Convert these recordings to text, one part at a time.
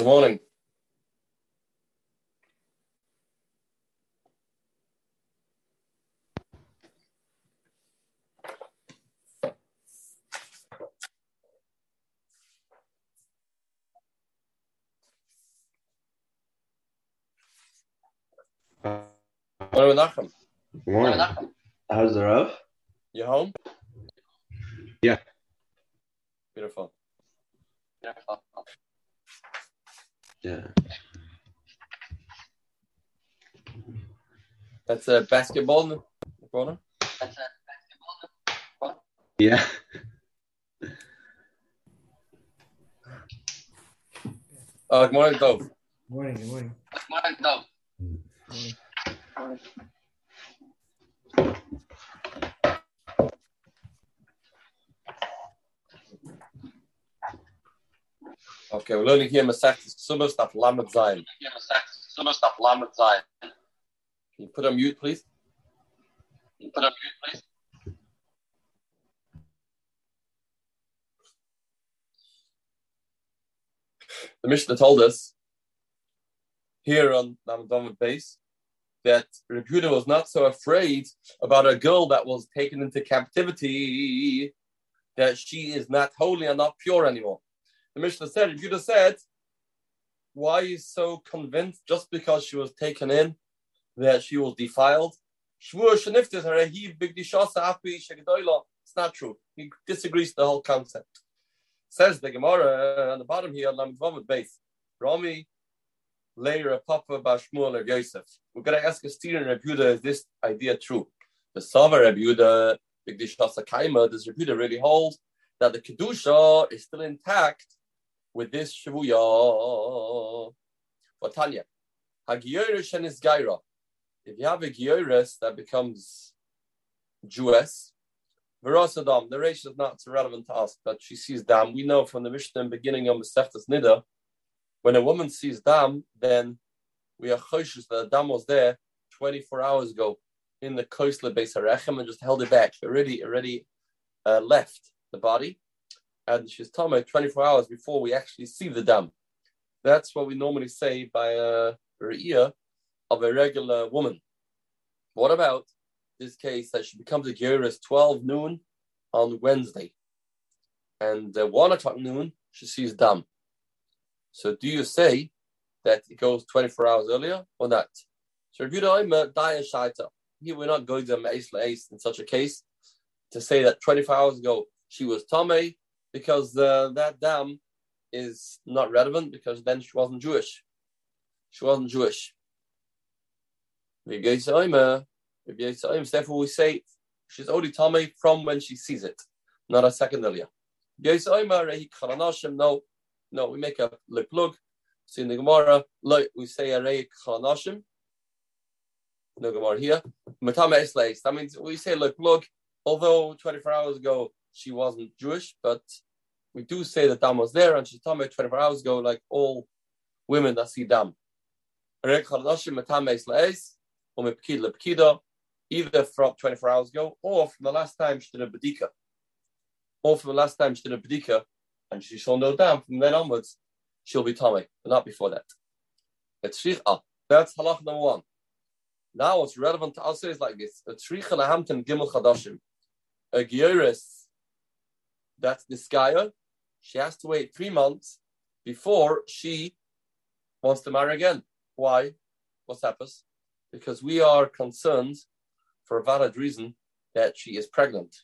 Good morning. Morning, Menachem. Good morning. How's the Rav? You home? Yeah. Beautiful. Yeah. That's a basketball in the corner. Yeah. Uh, good morning, Dov. Morning, good morning. Okay, we're learning here Masechtas Ksubas Daf Lamed Zayin. Can you put on mute, please? The Mishnah told us here on Lamed base that Rebuta was not so afraid about a girl that was taken into captivity that she is not holy and not pure anymore. The Mishnah said, Rebuta said, why are you so convinced just because she was taken in that she was defiled? It's not true. He disagrees the whole concept. Says the Gemara on the bottom here, Lamed Vav base. Rami later Papa Bashmuel Yosef. We're going to ask a student Rebuta, is this idea true? The Sava Rebuta, Big Dishasa Kaima, does Rebuta really hold that the Kedusha is still intact with this Shavuya? Tanya, Hagiorish and his Gaira. If you have a Gioris that becomes Jewess, Verasadam, the ratio is not relevant to us, but she sees Dam. We know from the Mishnah beginning of Masechtas Nida, when a woman sees Dam, then we are choshes that Dam was there 24 hours ago in the Koisle Beis Harechem and just held it back. Already, already uh, left the body, and she's talking 24 hours before we actually see the Dam. That's what we normally say by a re'iyah of a regular woman. What about this case that she becomes a Geras 12 noon on Wednesday, and uh, 1 o'clock noon she sees Dam. So do you say that it goes 24 hours earlier or not? So if Rebuta Daya Shaita. Here we're not going to Ace Ace in such a case to say that 24 hours ago she was Tame because uh, that dam is not relevant because then she wasn't Jewish. She wasn't Jewish. Therefore we say she's only Tame from when she sees it, not a second earlier. No, no, we make a leplug. See in the Gemara, we say a rei chanashim. No Gemara here. Matama esleis. That means we say leplug. Although 24 hours ago she wasn't Jewish, but we do say that Dam was there, and she's talking about 24 hours ago, like all women that see Dam. Either from 24 hours ago or from the last time she did a bedika, or from the last time she did a bedika and she saw no dam from then onwards, she'll be Tommy, but not before that. That's halach number one. Now what's relevant to us is like this. A Shricha Lahamtim Gimel Chadashim. A Gioris, that's guy, she has to wait three months before she wants to marry again. Why? What's happens? Because we are concerned for a valid reason that she is pregnant,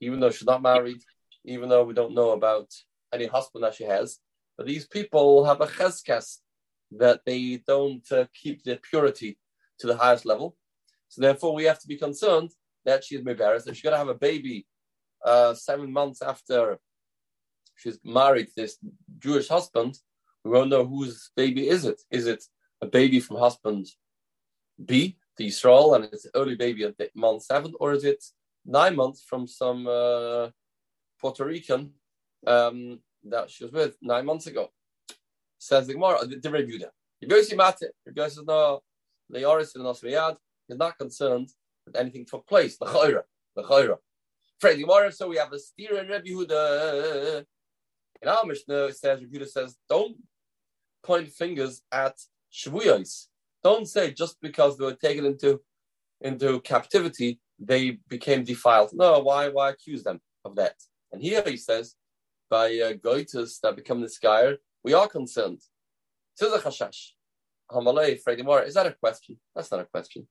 even though she's not married, even though we don't know about any husband that she has. But these people have a cheskas that they don't uh, keep their purity to the highest level. So therefore, we have to be concerned that she is embarrassed. If she's going to have a baby uh, seven months after she's married this Jewish husband, we won't know whose baby is it. Is it a baby from husband B, the Israel, and it's early baby at month seven, or is it nine months from some uh, Puerto Rican um, that she was with nine months ago. Says the Gemara, the Rebuda. Yossi Mate, Yossi says no, the Yoris and Osriyad is not concerned that anything took place. The Chayra, the Chayra. Fred Gemara, so we have a steer and Rebbe Yehuda. In our Mishnah, it says Rebuda says, don't point fingers at Shavuyos. Don't say just because they were taken into into captivity, they became defiled. No, why why accuse them of that? And here he says, by uh, that become the sky, we are concerned. Is that a question? That's not a question.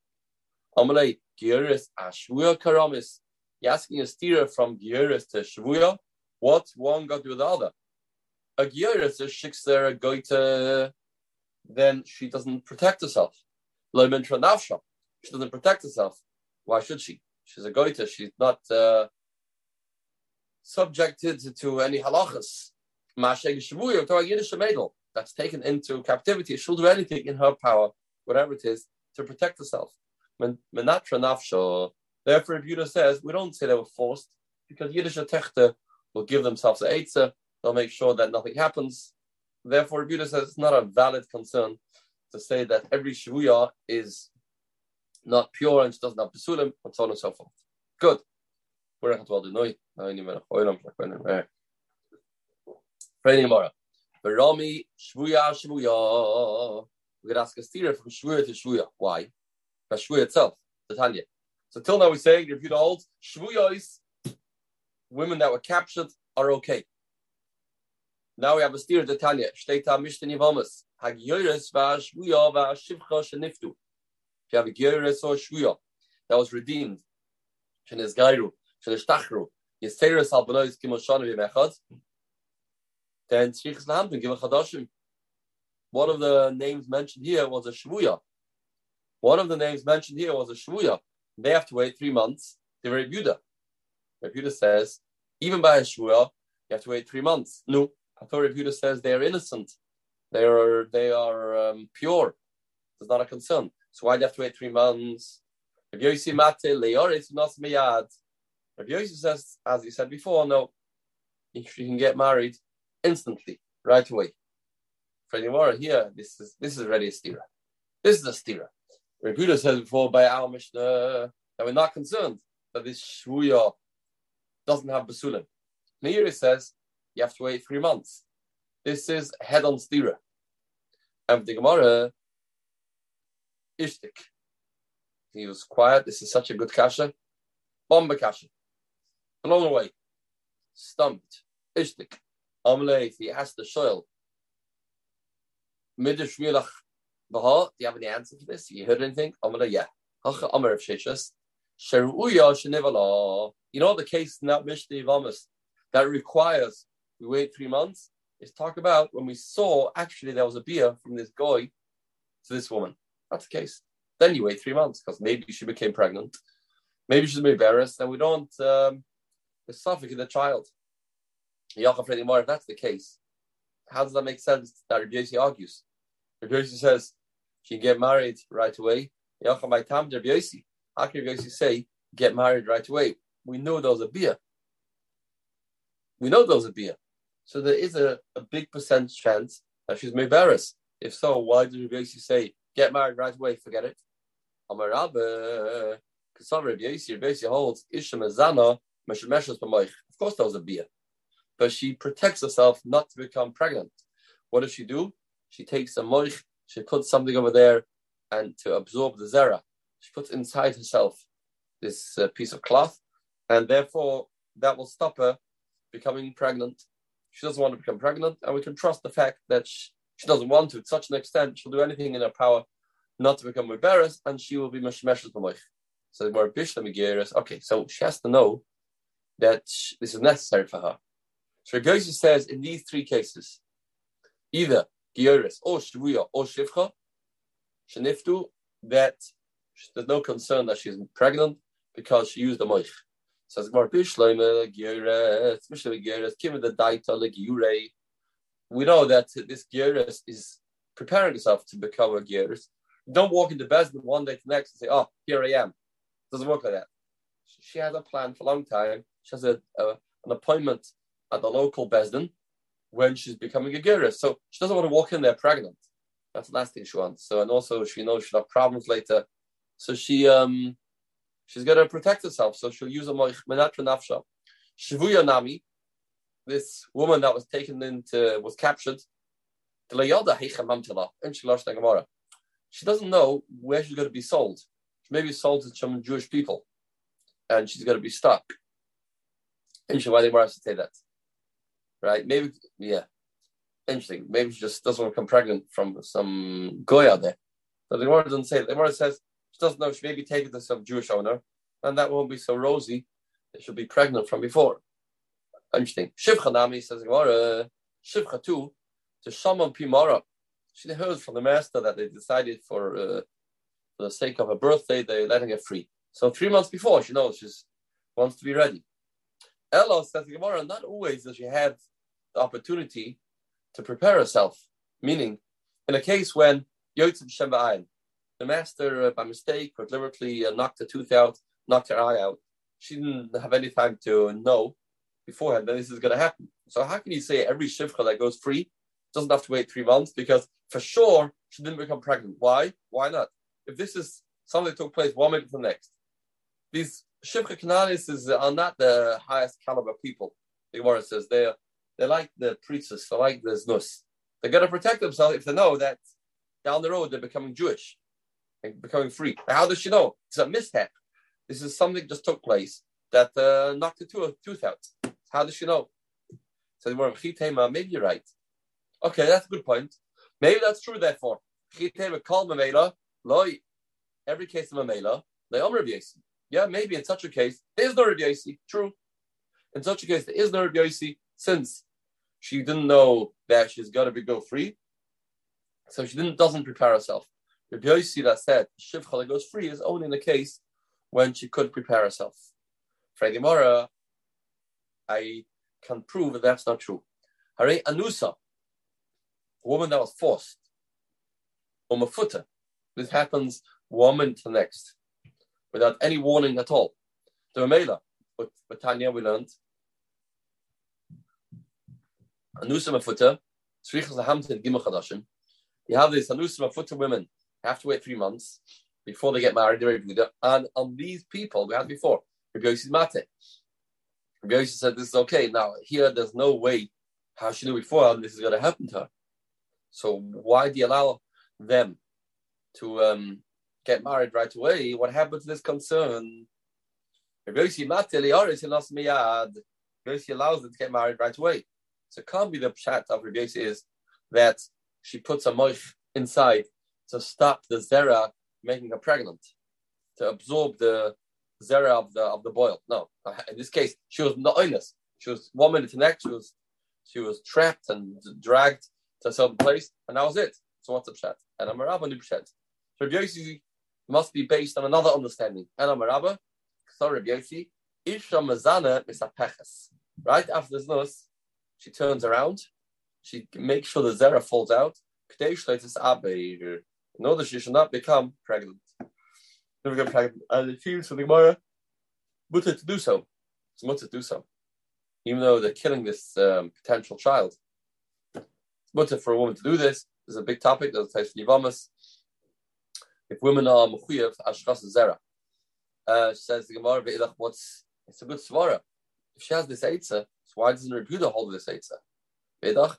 Amalei, Geuris Ashvuya Karamis. You're asking a steer from Geuris to Shvuya. What's one got to do with the other? A Geuris is Shikster, a goita, then she doesn't protect herself. Loimentra Nafsha. She doesn't protect herself. Why should she? She's a goita. She's not uh, subjected to any halachas. That's taken into captivity. She'll do anything in her power, whatever it is, to protect herself. Menatra nafsho. Therefore, Yehuda says we don't say they were forced because Yiddish techte will give themselves a eitzah. They'll make sure that nothing happens. Therefore, Yehuda says it's not a valid concern to say that every shvuya is not pure and she doesn't have pesulim and so on and so forth. Good. Training tomorrow. Barami shvuya shvuya. We could ask a steer from shvuya to shvuya. Why? Because Shvuya itself, the Tanya. So till now we say, if you hold Shvuyos, women that were captured are okay. Now we have a steer the Tanya. Shteta Mishtani Vomus. Hagyoris va Shvuya Shivcha Sheniftu. If you have a Gyoris or Shvuya that was redeemed, Shenes Gairu, Shenes Tachru, Yeseris Albanois Kimoshanu Vimechad, then Tzrichs Lahamdin, give a Chadashim. One of the names mentioned here was a Shvuya. One of the names mentioned here was a Shvuya. They have to wait three months. They were Rebuda. Rebuda says, even by Shvuya, you have to wait three months. No, I thought Rebuda says they are innocent. They are they are um, pure. It's not a concern. So why do you have to wait three months? Rabbi Yossi Mate Leoris Nos Meyad. Rabbi Yossi says, as he said before, no, you can get married instantly, right away. For anymore here, this is this is already a stira. This is a stira. Rebuta says before by our Mishnah that we're not concerned that this shvuya doesn't have basulim. Here says you have to wait three months. This is head on stira. And the Gemara, Ishtik. He was quiet. This is such a good kasha. Bomba kasha. Blown away. Stumped. Ishtik. Amalei, he asked the soil. Milach do you have any answer to this? Have You heard anything? Amala, yeah. Amar of. You know the case in that Mishnah of that requires we wait three months is talk about when we saw actually there was a beer from this guy to this woman. That's the case. Then you wait three months because maybe she became pregnant, maybe she's embarrassed, and we don't um, suffocate the child. Anymore. If that's the case, how does that make sense that Rabbi argues? Rabbi says she get married right away. How can Rabbi say get married right away? We know there was a beer. We know there was a beer. So there is a, a big percent chance that she's Meberis. If so, why did Rabbi say get married right away? Forget it. Amar Rabbi, because some Rabbi Yossi, holds Isha Mezana, Of course, there was a beer, but she protects herself not to become pregnant. What does she do? she takes a moich, she puts something over there, and to absorb the zera, she puts inside herself this uh, piece of cloth, and therefore that will stop her becoming pregnant. She doesn't want to become pregnant, and we can trust the fact that she, she doesn't want to. To such an extent, she'll do anything in her power not to become embarrassed, and she will be Meshmeshes B'moich. So more Bishlam Okay, so she has to know that this is necessary for her. So Regosi says in these three cases, either Gioris oh, or Shvuya or oh, Shivcha, Sheniftu, that there's no concern that she's pregnant because she used the moich. Says more Bishleime Gioris, Bishleime Gioris, Kim the Daita Giure. We know that this Gioris is preparing herself to become a Gioris. Don't walk into Besdin one day to the next and say, "Oh, here I am." It doesn't work like that. She has a plan for a long time. She has a, a an appointment at the local Besdin when she's becoming a gira. So she doesn't want to walk in there pregnant. That's the last thing she wants. So and also she knows she'll have problems later. So she um she's gonna protect herself. So she'll use a menatra nafsha. Shivuya Nami, this woman that was taken into was captured. She doesn't know where she's going to be sold. She may be sold to some Jewish people, and she's going to be stuck. Interesting why they to say that, right? Maybe, yeah, interesting. Maybe she just doesn't want to become pregnant from some goya there. So the Gemara doesn't say that. The Gemara says she doesn't know. She may be taken to some Jewish owner, and that won't be so rosy. That she'll be pregnant from before. Interesting. Shivcha Nami says Gemara. Shivcha too to Shaman Pimara. She heard from the master that they decided for uh, for the sake of her birthday, they're letting her free. So three months before, she knows she wants to be ready. Ella says Gemara, not always does she have the opportunity to prepare herself. Meaning, in a case when Yotzim Shemba'ayin, the master uh, by mistake or deliberately uh, knocked her tooth out, knocked her eye out, she didn't have any time to know beforehand that this is going to happen. So how can you say every shivcha that goes free doesn't have to wait three months? Because for sure she didn't become pregnant. Why? Why not? If this is something that took place one minute to the next, these shivcha kananis are not the highest caliber people. The Gemara says they're they're like the priests, they're like the znus. They're going to protect themselves if they know that down the road they're becoming Jewish and becoming free. How does she know? It's a mishap. This is something just took place that uh, knocked the tooth, out. How does she know? So the word maybe you're right. Okay, that's a good point. Maybe that's true. Therefore, every case of a mela, Yeah, maybe in such a case there is no Rabbi True. In such a case there is no Rabbi since she didn't know that she's got to be go free, so she didn't doesn't prepare herself. Rabbi that said shivcha that goes free is only in the case when she could prepare herself. For Gemara, I can prove that that's not true. Hare anusa, a woman that was forced, umafuta. This happens one minute to the next, without any warning at all. The Ramela, but Tanya we learned Anusim Afuta, Tzrichas Lahamtin Gimel Chadashim. You have these Anusim Afuta women have to wait three months before they get married. And on these people, we had before, Rabbi Yossi Mate. Rabbi Yossi said this is okay. Now, here, there's no way how she knew before this is going to happen to her. So why do you allow them to um, get married right away? What happened to this concern? Rabbi Yossi allows them to get married right away. So it can't be the pshat of Rabbi is that she puts a moif inside to stop the zera making her pregnant, to absorb the zera of the of the boil. No, in this case, she was not honest. She was one minute to next. She was she was trapped and dragged to a certain place, and that was it. So what's the pshat? And I'm a rabbi pshat. So Rabbi must be based on another understanding. And I'm a rabbi. Sorry, Rabbi Isha mazana misapeches. Right after this nus, she turns around, she makes sure the zera falls out, in order she should not become pregnant. Never get pregnant. And it seems for the Gemara, to do so. It's mutter to do so. Even though they're killing this um, potential child. It's for a woman to do this. This is a big topic. There's a taste Yivamas. If women are mechuyev, ashkas zera. Uh, says the Gemara, what's it's a good svara. If she has this eitzah, so why doesn't Yehuda hold this Eitzah? Vedach.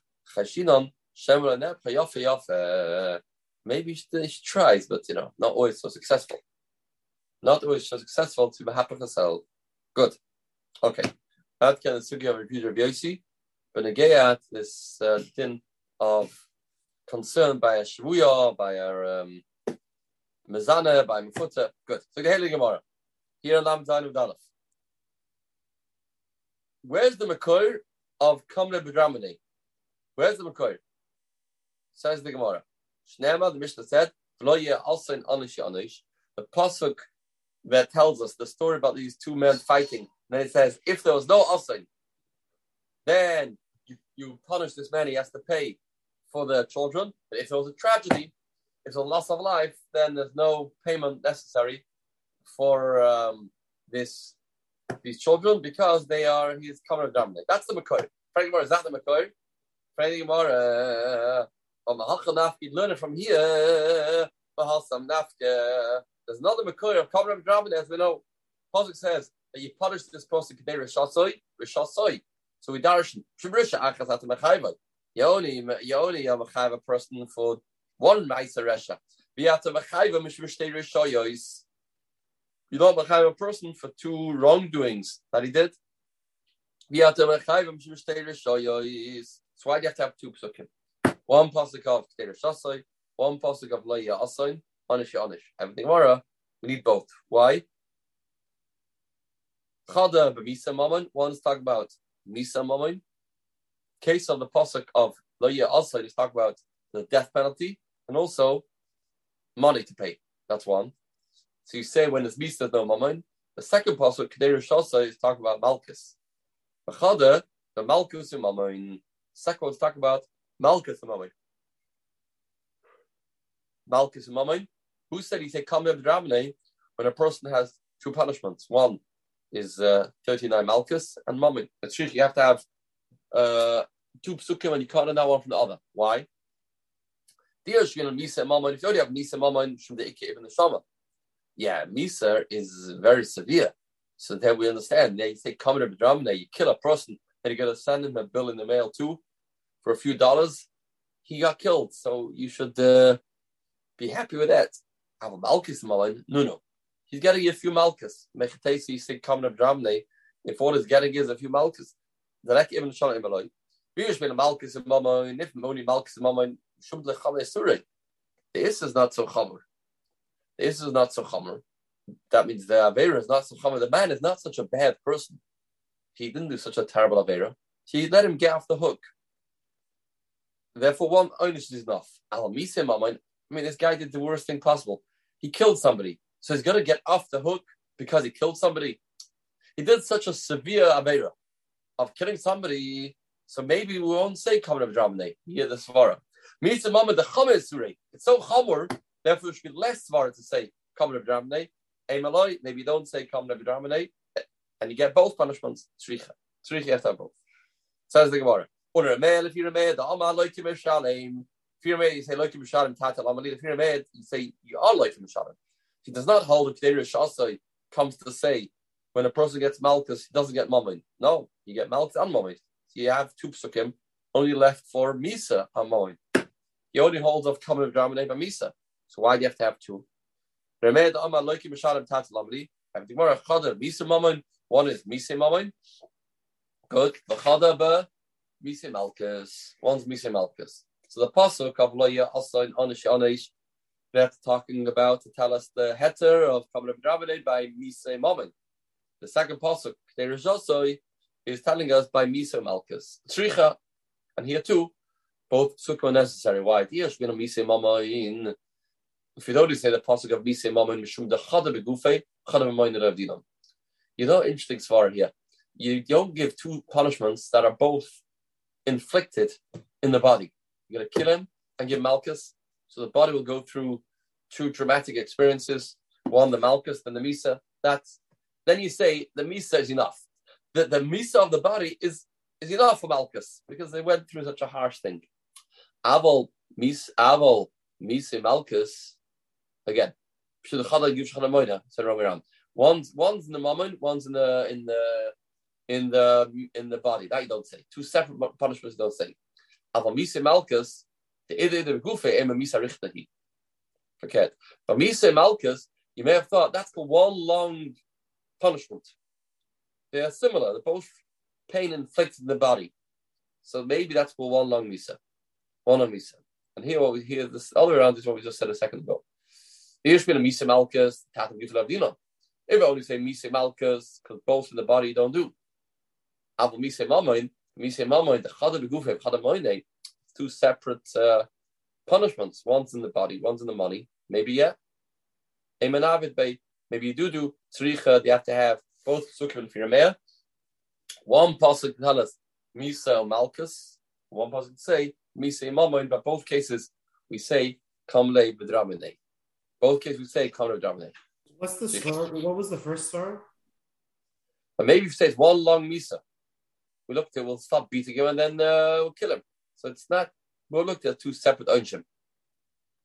Maybe she, she tries, but you know, not always so successful. Not always so successful to be happy herself. Good. Okay. That can sugi of Rabbi Rabbi Yossi, but this uh, din of concern by a shvuya, by a um, mezana, by a mefuta. Good. So Geheli Gemara. Here in Lam Zayin Udalef. Where's the Makor of Kamre Begramane? Where's the Makor? Says the Gemara. Shnema, the Mishnah said, Vloye also in Anish Anish, the Pasuk that tells us the story about these two men fighting. Then it says, if there was no Asin, then you, you punish this man, he has to pay for the children. But if there was a tragedy, if it's a loss of life, then there's no payment necessary for um, this these children because they are his common dominant. That's the Makor. Frank is that the Makor? Frank Gemara, uh, on the Hachanafki, learn it from here. Mahasam Nafka. Uh, there's another Makor of common dominant, as we know. Posik says that you punish this person today, Rishasoi, Rishasoi. So we darshan, Shibrisha Achas at Mechaiva. You only, you only um, have a person for one Maisa Resha. You don't have a person for two wrongdoings that he did. So why you have to have two psukim? One pasuk of Kedar Shasai, one pasuk of Loya Asain, Anish Anish. Everything Mara, we need both. Why? Chada b'misa mammon. One is talking about misa mammon. Case of the pasuk of Loya Asain is talking about the death penalty and also money to pay. That's one. So you say when it's misa no mammon. The second pasuk Kedar Shasai is talking about Malchus. Chada the Malchus mammon. Second one's talking about Malchus and Mammon. Malchus and Mammon. Who said he said Kameh Dramane when a person has two punishments? One is uh, 39 Malchus and Mammon. It's true, you have to have uh, two psukim and you can't know one from the other. Why? If you only have Misa Mammon from the Ikea in the summer. Yeah, Misa is very severe. So then we understand. Now you say Kameh Dramane, you kill a person, and you got to send him a bill in the mail too for a few dollars, he got killed. So you should uh, be happy with that. Have a Malchus Malin? No, no. He's getting a few Malchus. Mechatesi said common of Dramne. If all he's getting is a few Malchus, the rek even Shalom Eloy. Biush bin Malchus and Mama, and if only Malchus and Mama, Shum le Chame Sure. This is not so This is not so chomer. That means the Avera is not so chomer. The man is not such a bad person. He didn't do such a terrible Avera. He let him get off the hook. Therefore, one onus is enough. Al misim I mean, this guy did the worst thing possible. He killed somebody. So he's going to get off the hook because he killed somebody. He did such a severe Avera of killing somebody. So maybe we won't say Kamen of Dramane. Here, the Svara. Misim Maman, the Chamer. It's so Chamer, therefore, it should be less Svara to say of Dramane. Emaloi, maybe you don't say of Dramane. And you get both punishments. Tzricha. Tzricha, you have to have both. Says the Gemara. Or a male, if you're a male, the Amal like him Shalem. If you're a male, you say like him Shalem, Tata Amalil. If you're a male, you say you are like him Shalem. He does not hold the Kedera Shasai comes to say when a person gets Malchus, he doesn't get Mammon. No, you get Malchus and Mammon. So you have two psukim, only left for Misa and. He only holds of common of Dramane by Misa. So why do you have to have two? Have the Gemara Chada Misa Mammon. One is Misa Mammon. Good. The Chada Mise Malkus. One's Mise Malkus. So the pasuk of Loya also in Onish Onish, that's talking about to tell us the heter of Kabbalah Dravide by Mise Mammon. The second pasuk, Derejosoi, is telling us by Mise Malkus. Tricha, and here too, both sukkah necessary. Why? If you don't say the pasuk of Mise Mammon, Mishum the Chada Begufe, Chada B'Moyin Rav Dinam. You know, interesting svar here. You don't give two punishments that are both inflicted in the body. You're going to kill him and give Malchus. So the body will go through two dramatic experiences. One, the Malchus, then the Misa. That's then you say the Misa is enough. The, the Misa of the body is, is enough for Malchus because they went through such a harsh thing. Aval, Mis, Aval, Misa, Malchus, again. Said wrong way around. One's one's in the moment, one's in the in the in the in the body. That you don't say. Two separate punishments you don't say. Avamisa Malchus, the either the gufe ema misa richtahi. Forget. Misa Malchus, you may have thought that's the one long punishment. They are similar. They're both pain inflicted in the body. So maybe that's for one long misa, one long misa. And here, what we hear this other way around is what we just said a second ago. Here's been a misa Malchus, tatam gifel If I only say misa Malchus, because both in the body don't do. Aval Mise Mamoin, Mise Mamoin, the Chada Begufe, Chada Moine, two separate uh, punishments. One's in the body, one's in the money. Maybe, yeah. Eman Bay, maybe you do do Tzricha, you have to have both Sukkim your mayor. One pasuk tell us Misa Malchus, one pasuk say Misa Mamoin, but both cases we say Kamle Bedramine. Both cases we say Kamle Bedramine. What's the star? What was the first star? But maybe if you say it's one long Misa, we looked at it, we'll stop beating him and then uh, we'll kill him. So it's not we'll looked at two separate unshim.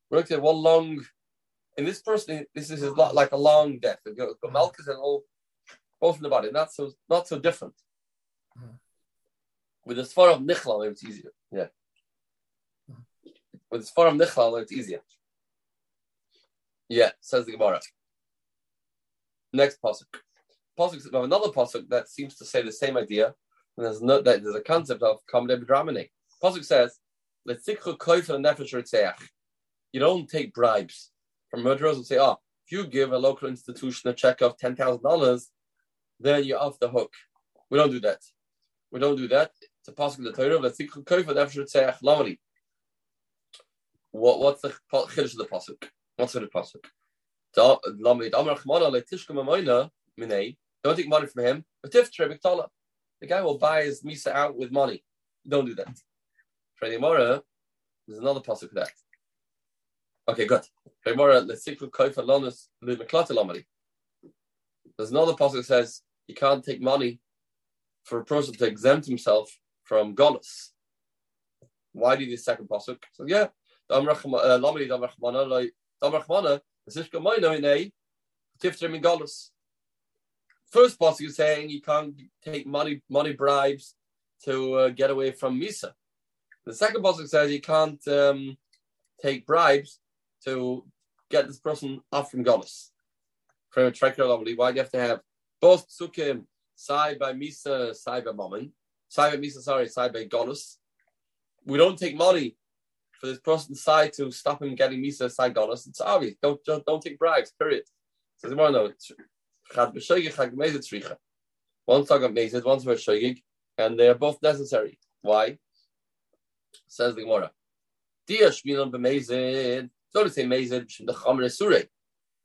We looked at one long in this person this is lot like a long death. Malchus and all both in the body, not so not so different. Mm-hmm. With the svar of Nichla, it's easier. Yeah. With the Sfar of Nichlal, it's easier. Yeah, says the Gemara. Next pasuk. Pasuk we have another pasuk that seems to say the same idea. And there's no that there's a concept of kameh b'dramine. Pasuk says, "Let's nefesh ah, You don't take bribes from murderers and say, "Oh, if you give a local institution a check of ten thousand dollars, then you're off the hook." We don't do that. We don't do that. It's a pasuk in the Torah. Let's nefesh ah, lamali. What what's the chiddush of the pasuk? What's the pasuk? Don't take money from him. The guy will buy his misa out with money. Don't do that. Friday Mora, there's another pasuk for that. Okay, good. Friday Mora, koifa lonus. There's another pasuk that says you can't take money for a person to exempt himself from golus. Why do this second pasuk? So yeah, First part is saying you can't take money money bribes to uh, get away from Misa. The second pasuk says you can't um, take bribes to get this person off from Golis. From a tracker lovely, why do you have to have both psukim side by Misa, side by Mammon, side by Misa, sorry, side by Golis? We don't take money for this person side to stop him getting Misa side Gonos, it's obvious. Don't, don't, take bribes, period. So the more no, Chad B'Shoigig, Chad Gemezit Tzricha. One's Mezid, one's and they are both necessary. Why? Says the Gemara. Dia Shminon b'Mezid. So to say Mezid, the Chomer Surei.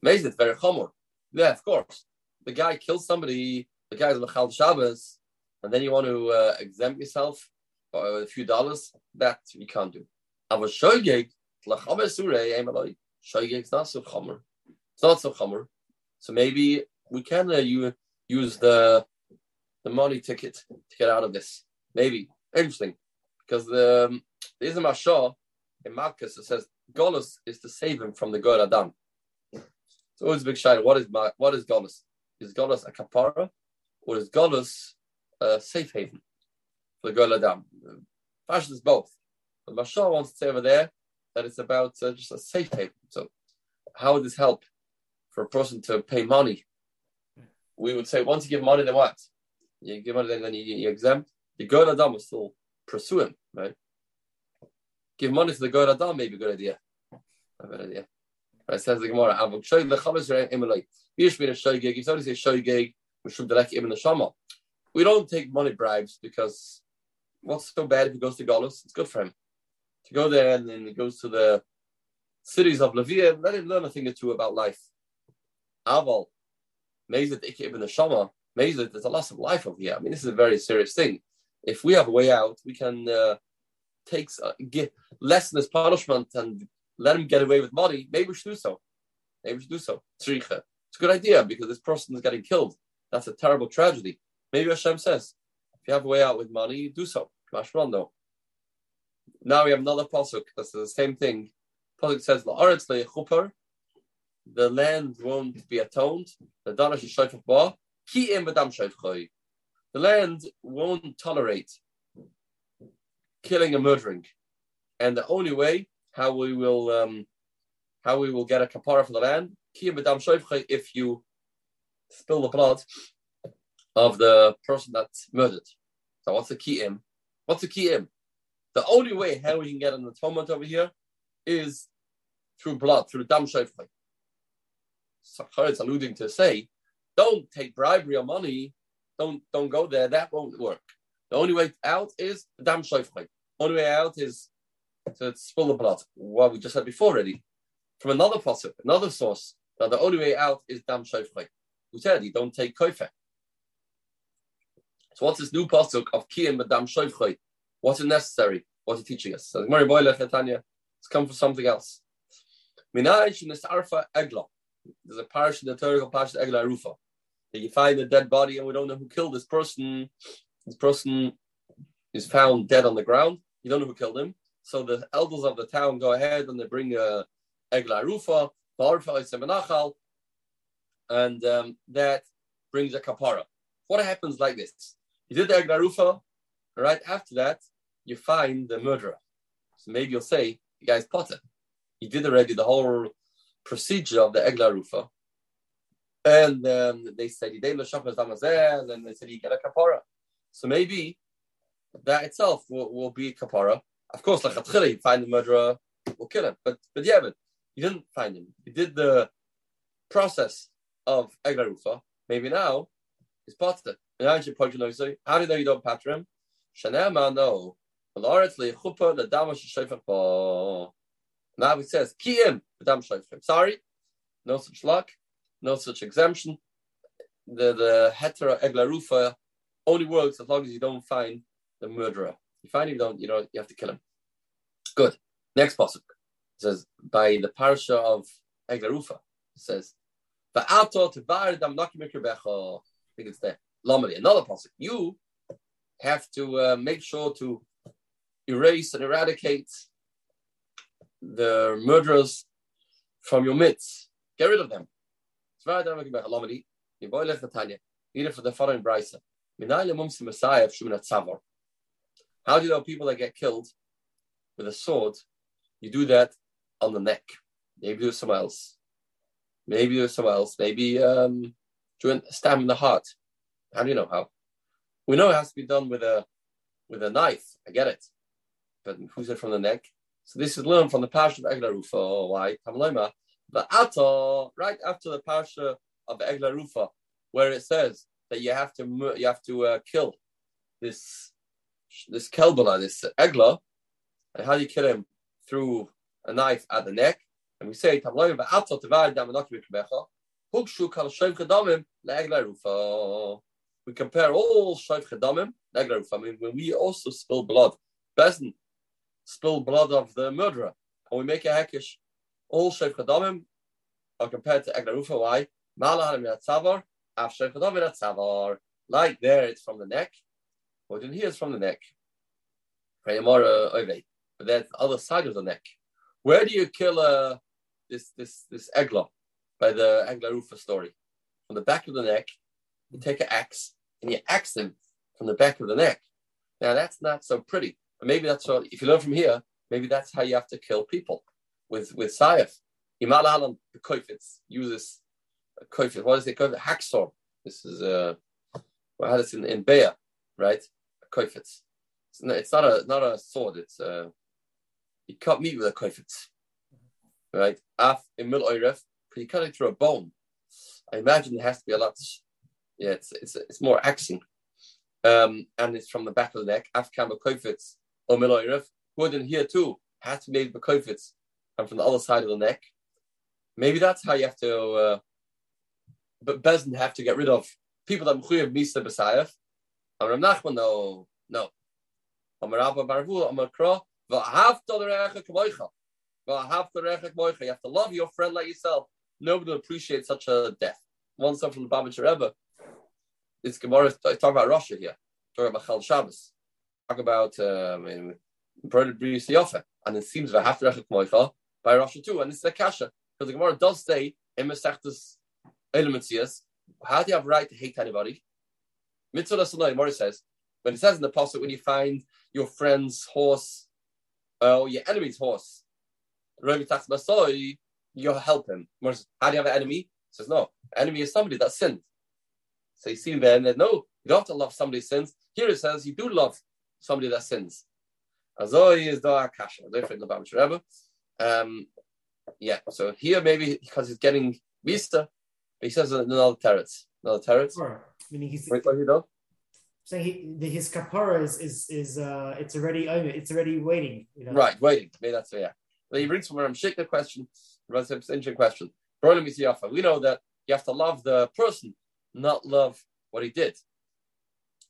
Mezid, very Chomer. Yeah, of course. The guy kills somebody, the guy's Mechal Shabbos, and then you want to uh, exempt yourself for a few dollars, that you can't do. Lachamer Surei, Emaloi, Shoigeg's not so chomer. It's not so chomer. So maybe we can uh, you, use the the money ticket to get out of this. Maybe. Interesting. Because the um, there is a Mashah in Malchus that says Golos is to save him from the God Adam. So It's always a big shine. What is what is Golos? Is Golos a kapara or is Golos a safe haven for the God Adam? Fashion is both. The Mashal wants to say over there that it's about uh, just a safe haven. So, how would this help for a person to pay money? We would say once you give money, then what? You give money, then you, you exempt. The God Adam will still pursue him, right? Give money to the God Adam, maybe a good idea. A good idea. Right, says the Gemara, Avok Shoy Lechamas Emelai. Yish Bin Shoygeg. You only say Shoygeg, Mishum Delek Ibn Shama. We don't take money bribes because what's so bad if he goes to Golos? It's good for him to go there and then he goes to the cities of Levia, let him learn a thing or two about life. Aval, Mazet Ibn Shama, Mazet, there's a loss of life over here. I mean, this is a very serious thing. If we have a way out, we can uh, take uh, get lessen his punishment and let him get away with money. Maybe we should do so. Maybe we should do so. Tzricha. It's a good idea because this person is getting killed. That's a terrible tragedy. Maybe Hashem says, if you have a way out with money, do so. Mashman though. Now we have another pasuk that's the same thing. Pasuk says, "La'aretz le'chuper." The land won't be atoned. The danash is ba. Ki im The land won't tolerate killing and murdering, and the only way how we will um, how we will get a kapara for the land ki im if you spill the blood of the person that's murdered. So what's the key im? What's the key im? The only way how we can get an atonement over here is through blood, through dam shofli. Sachar is alluding to say, don't take bribery or money, don't don't go there, that won't work. The only way out is dam shofli. Only way out is to spill the blood. What we just said before already. From another fossil, another source, that the only way out is dam shofli. Who said you don't take kofe. So what's this new pasuk of kiyim dam shofli? What's necessary? What's it teaching us? It's come for something else. Minaj Egla. There's a parish in the Torah called Parish Egla Rufa. That you find a dead body and we don't know who killed this person. This person is found dead on the ground. You don't know who killed him. So the elders of the town go ahead and they bring a Egla Rufa, and um, that brings a kapara. What happens like this? You did the Egla Rufa, right after that, you find the murderer. So maybe you'll say, the guy's potter. He did already the whole procedure of the Egla Rufa. And um, they said, he did and then they said, he get a kapara. So maybe that itself will, will be kapara. Of course, like you find the murderer, we'll kill him. But but yeah, but you didn't find him. You did the process of Egla Rufa. Maybe now he's potter. How do you know you don't patter him? Shanema, no. Now it says, Kiyim, Sorry, no such luck, no such exemption. The the hetera eglarufa only works as long as you don't find the murderer. You find him, don't, you know, you have to kill him. Good. Next pasuk says by the parasha of eglarufa. It says, "Va'ato tevar dam nakim I think it's there. Lamali. Another pasuk. You have to uh, make sure to erase and eradicate the murderers from your midst. Get rid of them. Either for the following brisa. How do you know people that get killed with a sword? You do that on the neck. Maybe do somewhere else. Maybe do somewhere else. Maybe um, stab in the heart. How do you know how? We know it has to be done with a with a knife. I get it but who's it from the neck? So this is learned from the parsha of Egla Rufa. Oh, why? The Ato, right after the parsha of Eglarufa, where it says that you have to you have to uh, kill this this kelbala, this Egla, and how do you kill him through a knife at the neck? And we say Tamloim Ato Tevar Damanok Hugshu Kal Shem Kadamim LeEgla Rufa. We compare all Shav Chadamim, Egla Rufa. I mean, when we also spill blood, Bezin spill blood of the murderer. And we make a hekish, all Sheikh Chadamim are compared to Eglarufa. Why? Malahanim Yatzavar, Af Sheikh Chadamim Yatzavar. Like there, it's from the neck. But in here, it's from the neck. But that's the other side of the neck. Where do you kill uh, this this this egla by the Eglarufa story? From the back of the neck, you take an axe and you axe him from the back of the neck. Now that's not so pretty. Maybe that's what, if you learn from here, maybe that's how you have to kill people with with sayef. Imal Alam, the koifitz uses koifitz. What is it called? Hacksaw. This is uh, well, had this in in Beya, right? Koifitz. It's not, it's not a not a sword. It's uh, you cut meat with a koifitz, right? Af in mil oiref, you cut it through a bone. I imagine there has to be a lot. Yeah, it's it's it's more axing, um, and it's from the back of the neck. Af kama koifitz or Miloirif, wood in here too has to be made bekofitz and from the other side of the neck. Maybe that's how you have to. Uh, but Bezdin have to get rid of people that mchuyev misa b'sayef. And Ram Nachman, no, no. Amar Abba Barvu, Amar Kro, v'ahavta l'recha k'moicha. V'ahavta l'recha k'moicha. You have to love your friend like yourself. Nobody will appreciate such a death. One son from the Babich Rebbe. It's Gemara talk about Russia here. Talk about Chal Shabbos about um, briefly offer and it seems by Russia too, and is a kasha because the Gemara does say in Masechtas Elimitzias, how do you have right to hate anybody? Mitzvah Gemara says when it says in the apostle when you find your friend's horse uh, or your enemy's horse, you help him. How do you have an enemy? He says no, enemy is somebody that sinned. So you see there, and no, you don't have to love somebody's sins. Here it says you do love somebody that sins. Azoi is the kasha. Different about Rebbe. Um, yeah. So here maybe because he's getting vista, he says another teretz. Another teretz. Meaning he's Wait, what he does? saying he, his kapara is is is uh it's already over, it's already waiting. You know? Right, waiting. Maybe that's yeah. But he brings from where I'm shaking the question. It's an interesting question. We know that you have to love the person, not love what he did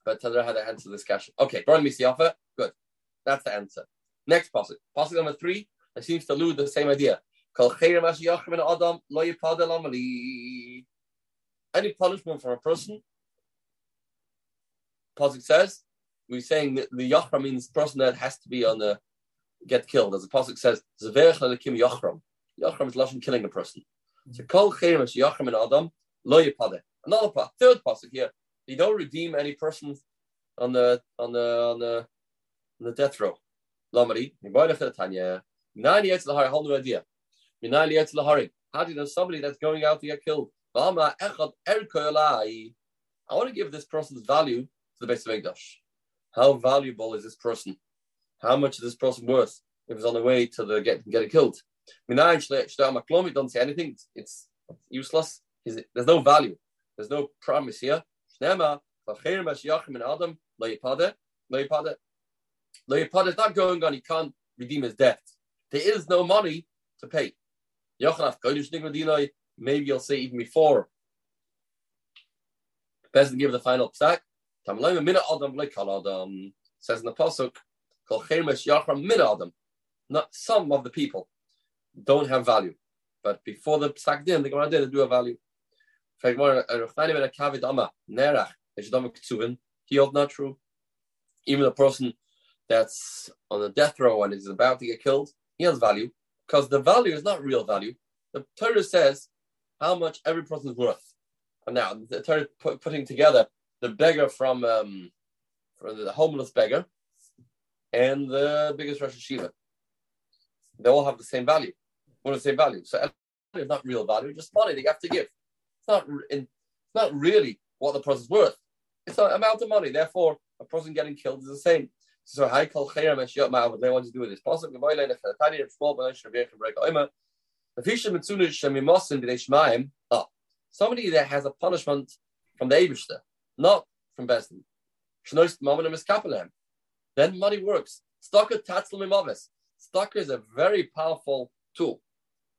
but tell her how to answer this question. Okay, Brian Misiafa, good. That's the answer. Next passage. Passage number three, it seems to allude the same idea. Any punishment from a person, Pasuk says, we're saying that the Yachram means person that has to be on the get killed. As the Pasuk says, Yachram. Yachram is lashon killing a person. So Kol Adam, Lo Another part, third Pasuk here, you don't redeem any person on the on the on the on the death row. Lamari, Tanya, Minani Yetz Lahari, whole new idea. Minani Yetz Lahari. How do you know somebody that's going out to get killed? I want to give this person's value to the base of English. How valuable is this person? How much is this person worth if he's on the way to the get getting killed? Don't say anything. It's useless. There's no value. There's no promise here. Shnema, V'cheir Mashiachim and Adam. Le'ipade is not going on, he can't redeem his debt. There is no money to pay. Yochanaf, Kodesh maybe you'll say even before. To give the final psak. Adam adam says in the pasuk, Kol adam. Not some of the people don't have value, but before the psak din, the Gemara did do a value. Healed, not true. Even a person that's on a death row and is about to get killed, he has value because the value is not real value. The Torah says how much every person is worth. And now the Torah put, putting together the beggar from um, from the homeless beggar and the biggest Rosh Yeshiva. They all have the same value. Is the same value? So it's not real value, just money they have to give. Not it's not really what the person's worth. It's an amount of money. Therefore, a person getting killed is the same. So I call Chayram and Shiat Ma'avad. They want to do with this. Oima. Shemimosin Ah, somebody that has a punishment from the Abishter, not from Besdin. Shnois Mamanim is Kapelem. Then money works. Stocker Tatzl Mimovis. Stocker is a very powerful tool.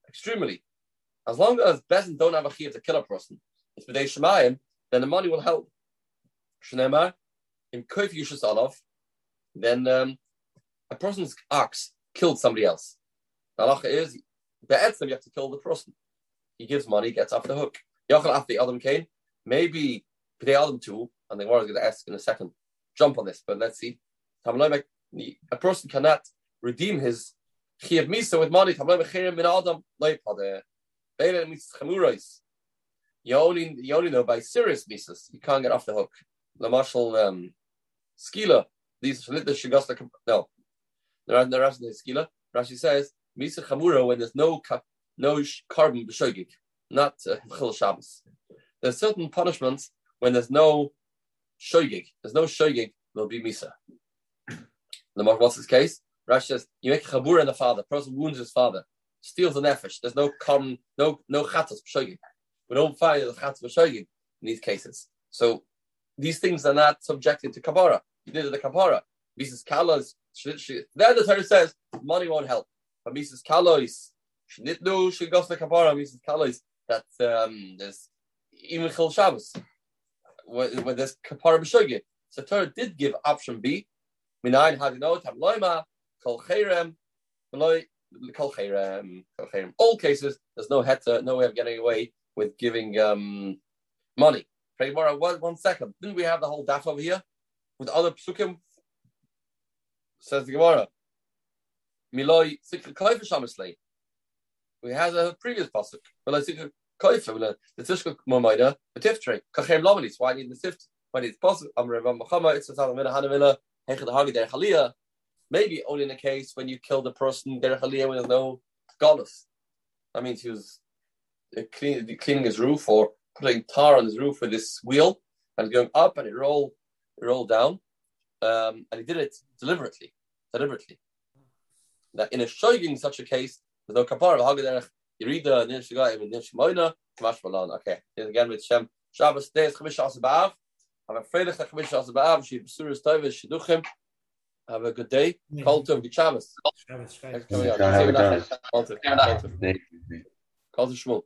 Extremely. As long as Besdin don't have a chiv to kill a person, it's B'Dei Shemayim, then the money will help. Shnemar, in Koif Yushas Olav, then um, a person's ox killed somebody else. The halacha is be'etzem you have to kill the person. He gives money, gets off the hook. After the Adam came, maybe they Adam too, and the Gemara is going to ask in a second. Jump on this, but let's see. A person cannot redeem his chiyav misa with money. You only you only know by serious misas. You can't get off the hook. The marshal um, skila these the shigasta no the of the skila Rashi says misa chamura when there's no no korban b'shogig not uh, chil Shabbos. There's certain punishments when there's no shogig. There's no shogig. There'll be misa. The what's his case? Rashi says you make chabura in the father. person wounds his father, steals the nefesh. There's no korban, no no chatos b'shogig. We don't find the chatos b'shogig in these cases. So these things are not subjected to kapara he did the kapara. Mrs. Kalos, there the Torah says money won't help. But Mrs. Kalos, she goes to the kapara, Mrs. Kalos, that um, there's even Chil Shabbos, when, when there's kapara b'shogig. So Torah did give option B. Minayin had you know tabloima kol cherem cherem. All cases, there's no heter, no way of getting away with giving um, money. One, one second. Didn't we have the whole daf over here? with other psukim, says the Gemara. Miloi koifa shamislei. We have a previous pasuk. Miloi koifa. The tishka momaida the tiftre kachem lomelis. Why need the tift? It's possible, I'm Rav Muhammad. It's a talamina hanamila hechad hagi der chaliyah. Maybe only in a case when you kill the person chaliyah when there's no galus. That means he was uh, cleaning, his roof or putting tar on his roof with this wheel and going up and it rolled rolled down, um, and he did it deliberately, deliberately. That in a shoyging such a case, there's no kapara. You read the Nin Shigayim and Kamash Malon. Okay, and again with Shem Shabbos Day is Chamish Asabav. Have a Freitag Chamish Asabav. She Besuras Tovis Shiduchim. Have a good day. Call to him. Good Shabbos. Shabbos. Shabbos. Call to Shmuel.